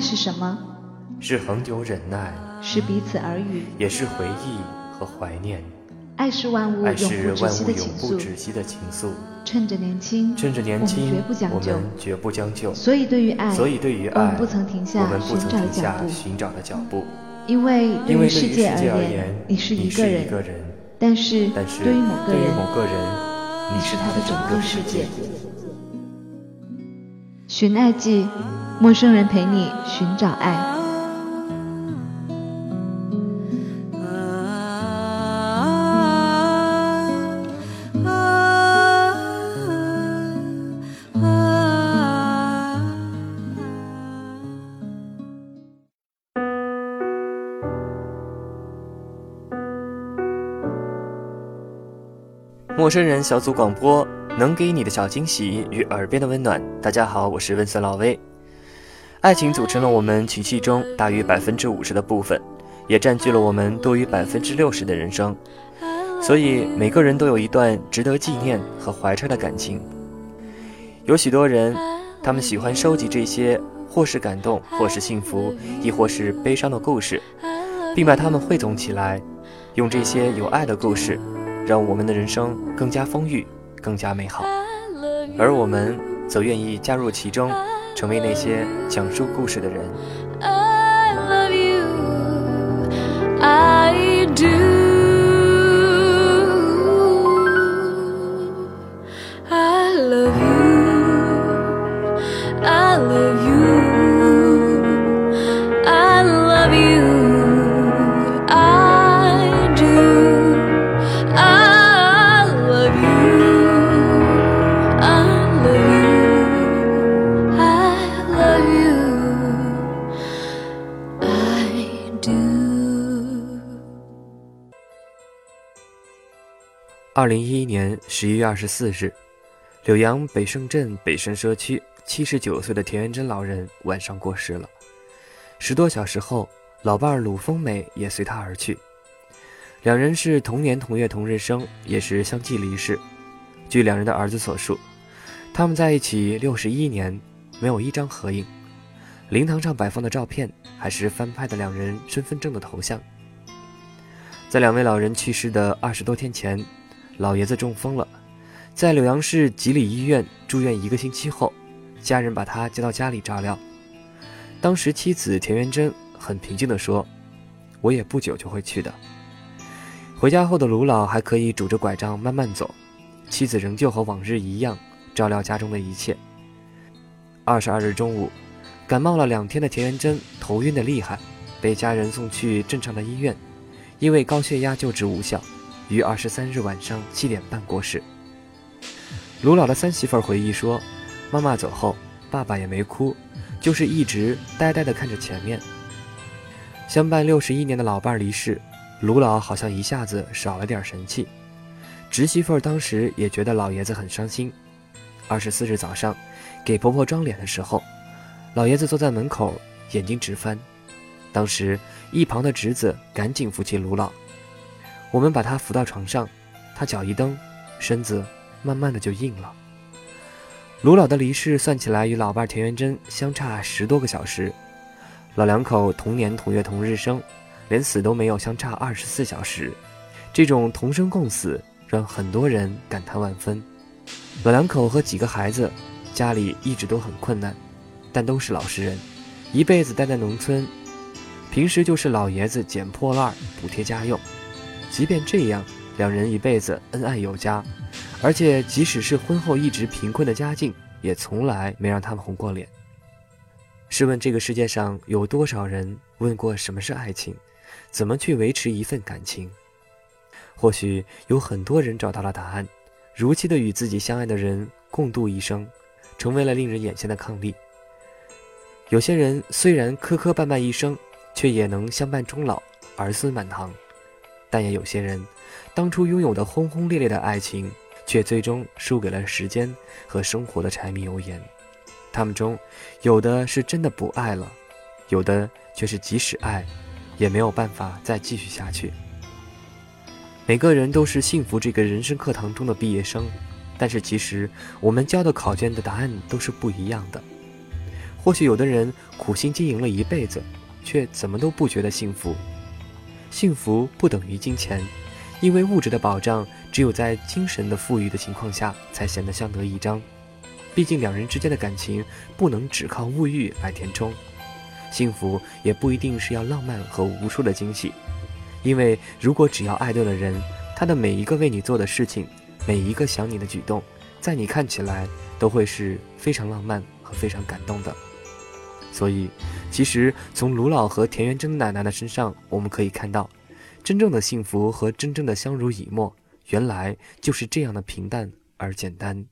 爱是什么？是恒久忍耐，是彼此耳语，也是回忆和怀念。爱是万物爱永不止息的情愫。永不止息的情愫。趁着年轻，趁着年我们轻绝不，将就。我们绝不将就。所以对于爱，所以对于爱，我们不曾停下寻找的脚步。因为因为对于世界而言言，，你是一个人，但是对于某个人，某个人，你是他的整整个世界界。寻爱记，陌生人陪你寻找爱。陌生人小组广播能给你的小惊喜与耳边的温暖。大家好，我是温森老威。爱情组成了我们情绪中大于百分之五十的部分，也占据了我们多于百分之六十的人生。所以每个人都有一段值得纪念和怀揣的感情。有许多人，他们喜欢收集这些或是感动，或是幸福，亦或是悲伤的故事，并把它们汇总起来，用这些有爱的故事。让我们的人生更加丰裕，更加美好，而我们则愿意加入其中，成为那些讲述故事的人。I love you, I do. 二零一一年十一月二十四日，柳阳北胜镇北胜社区七十九岁的田元珍老人晚上过世了。十多小时后，老伴儿鲁丰美也随他而去。两人是同年同月同日生，也是相继离世。据两人的儿子所述，他们在一起六十一年，没有一张合影。灵堂上摆放的照片还是翻拍的两人身份证的头像。在两位老人去世的二十多天前，老爷子中风了，在柳阳市吉里医院住院一个星期后，家人把他接到家里照料。当时妻子田元珍很平静地说：“我也不久就会去的。”回家后的卢老还可以拄着拐杖慢慢走，妻子仍旧和往日一样照料家中的一切。二十二日中午，感冒了两天的田元珍头晕得厉害，被家人送去镇上的医院，因为高血压救治无效，于二十三日晚上七点半过世。卢老的三媳妇回忆说，妈妈走后，爸爸也没哭，就是一直呆呆地看着前面。相伴六十一年的老伴儿离世，卢老好像一下子少了点神气。侄媳妇儿当时也觉得老爷子很伤心。二十四日早上，给婆婆装脸的时候，老爷子坐在门口，眼睛直翻。当时一旁的侄子赶紧扶起卢老，我们把他扶到床上，他脚一蹬，身子慢慢的就硬了。卢老的离世算起来与老伴田元珍相差十多个小时，老两口同年同月同日生，连死都没有相差二十四小时，这种同生共死让很多人感叹万分。老两口和几个孩子，家里一直都很困难，但都是老实人，一辈子待在农村，平时就是老爷子捡破烂补贴家用。即便这样，两人一辈子恩爱有加，而且即使是婚后一直贫困的家境，也从来没让他们红过脸。试问这个世界上有多少人问过什么是爱情，怎么去维持一份感情？或许有很多人找到了答案，如期的与自己相爱的人共度一生，成为了令人眼羡的伉俪。有些人虽然磕磕绊绊一生，却也能相伴终老，儿孙满堂；但也有些人，当初拥有的轰轰烈烈的爱情，却最终输给了时间和生活的柴米油盐。他们中，有的是真的不爱了，有的却是即使爱，也没有办法再继续下去。每个人都是幸福这个人生课堂中的毕业生，但是其实我们交的考卷的答案都是不一样的。或许有的人苦心经营了一辈子，却怎么都不觉得幸福。幸福不等于金钱，因为物质的保障只有在精神的富裕的情况下，才显得相得益彰。毕竟两人之间的感情不能只靠物欲来填充，幸福也不一定是要浪漫和无数的惊喜。因为如果只要爱对了人，他的每一个为你做的事情，每一个想你的举动，在你看起来都会是非常浪漫和非常感动的。所以，其实从卢老和田园真奶奶的身上，我们可以看到，真正的幸福和真正的相濡以沫，原来就是这样的平淡而简单。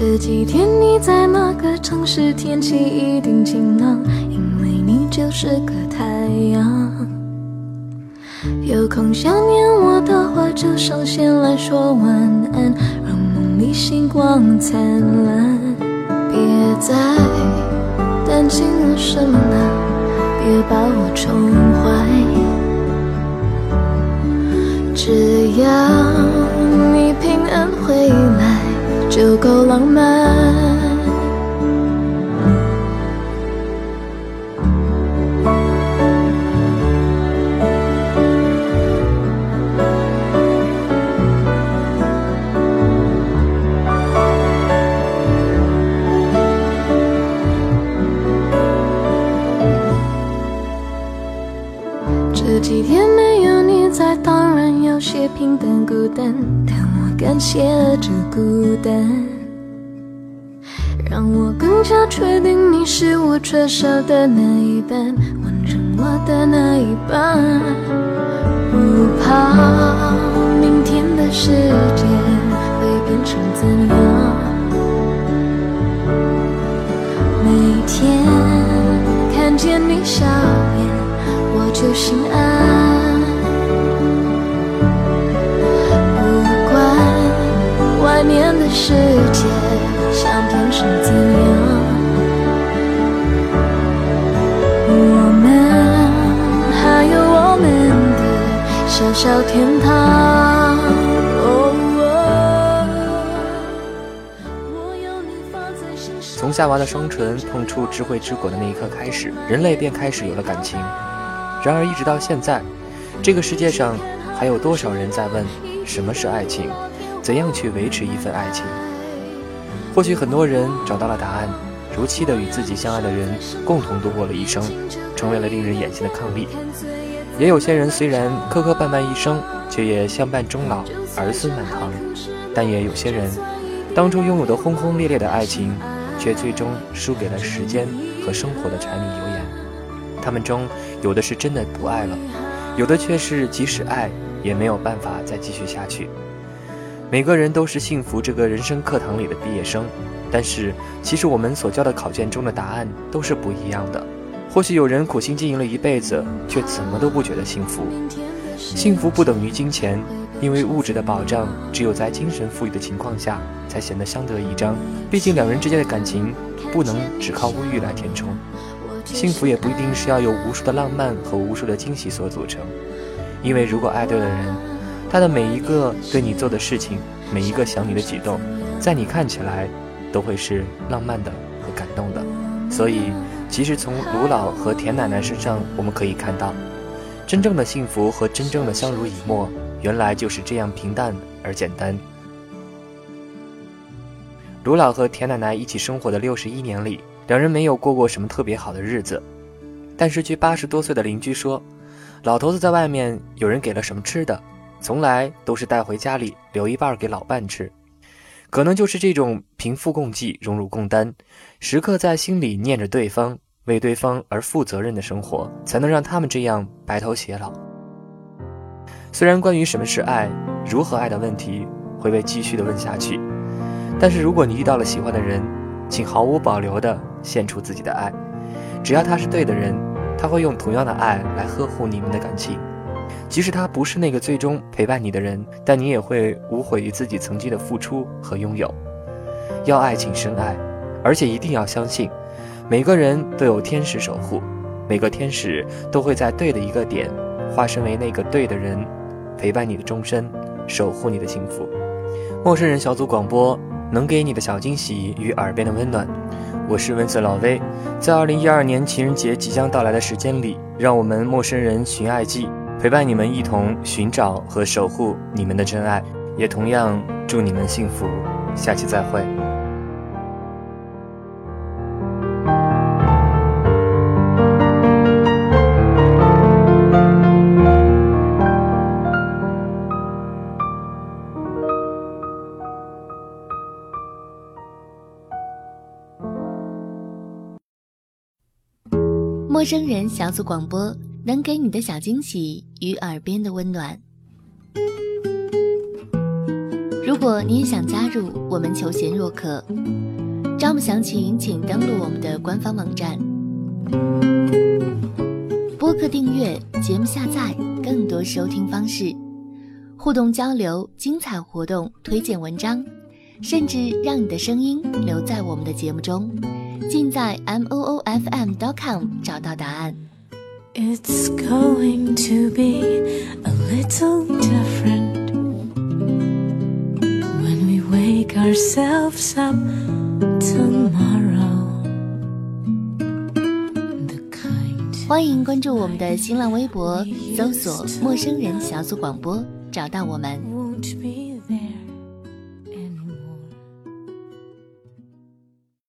这几天你在哪个城市？天气一定晴朗，因为你就是个太阳。有空想念我的话，就上线来说晚安，让梦里星光灿烂。别再担心我什么了，别把我宠坏，只要你平安回来。就够浪漫。这几天没有你在，当然有些平淡孤单，但我感谢了孤单，让我更加确定你是我缺少的那一半，完成我的那一半。不怕明天的世界会变成怎样，每天看见你笑从夏娃的双唇碰触智慧之果的那一刻开始，人类便开始有了感情。然而，一直到现在，这个世界上还有多少人在问什么是爱情？怎样去维持一份爱情？或许很多人找到了答案，如期的与自己相爱的人共同度过了一生，成为了令人眼心的伉俪。也有些人虽然磕磕绊绊一生，却也相伴终老，儿孙满堂。但也有些人，当初拥有的轰轰烈烈的爱情，却最终输给了时间和生活的柴米油盐。他们中有的是真的不爱了，有的却是即使爱也没有办法再继续下去。每个人都是幸福这个人生课堂里的毕业生，但是其实我们所教的考卷中的答案都是不一样的。或许有人苦心经营了一辈子，却怎么都不觉得幸福。幸福不等于金钱，因为物质的保障只有在精神富裕的情况下才显得相得益彰。毕竟两人之间的感情不能只靠物欲来填充。幸福也不一定是要由无数的浪漫和无数的惊喜所组成，因为如果爱对了人，他的每一个对你做的事情，每一个想你的举动，在你看起来都会是浪漫的和感动的。所以，其实从卢老和田奶奶身上，我们可以看到，真正的幸福和真正的相濡以沫，原来就是这样平淡而简单。卢老和田奶奶一起生活的六十一年里。两人没有过过什么特别好的日子，但是据八十多岁的邻居说，老头子在外面有人给了什么吃的，从来都是带回家里留一半给老伴吃。可能就是这种贫富共济、荣辱共担，时刻在心里念着对方、为对方而负责任的生活，才能让他们这样白头偕老。虽然关于什么是爱、如何爱的问题会被继续的问下去，但是如果你遇到了喜欢的人，请毫无保留的献出自己的爱，只要他是对的人，他会用同样的爱来呵护你们的感情。即使他不是那个最终陪伴你的人，但你也会无悔于自己曾经的付出和拥有。要爱请深爱，而且一定要相信，每个人都有天使守护，每个天使都会在对的一个点，化身为那个对的人，陪伴你的终身，守护你的幸福。陌生人小组广播能给你的小惊喜与耳边的温暖。我是温色老威，在二零一二年情人节即将到来的时间里，让我们陌生人寻爱记陪伴你们一同寻找和守护你们的真爱，也同样祝你们幸福。下期再会。陌生人小组广播能给你的小惊喜与耳边的温暖。如果你也想加入，我们求贤若渴。招募详情请登录我们的官方网站。播客订阅、节目下载、更多收听方式、互动交流、精彩活动、推荐文章，甚至让你的声音留在我们的节目中。尽在 m o o f m dot com 找到答案。It's going to be a little different when we wake ourselves up tomorrow. The kind 欢迎关注我们的新浪微博，搜索“陌生人小组广播”，找到我们。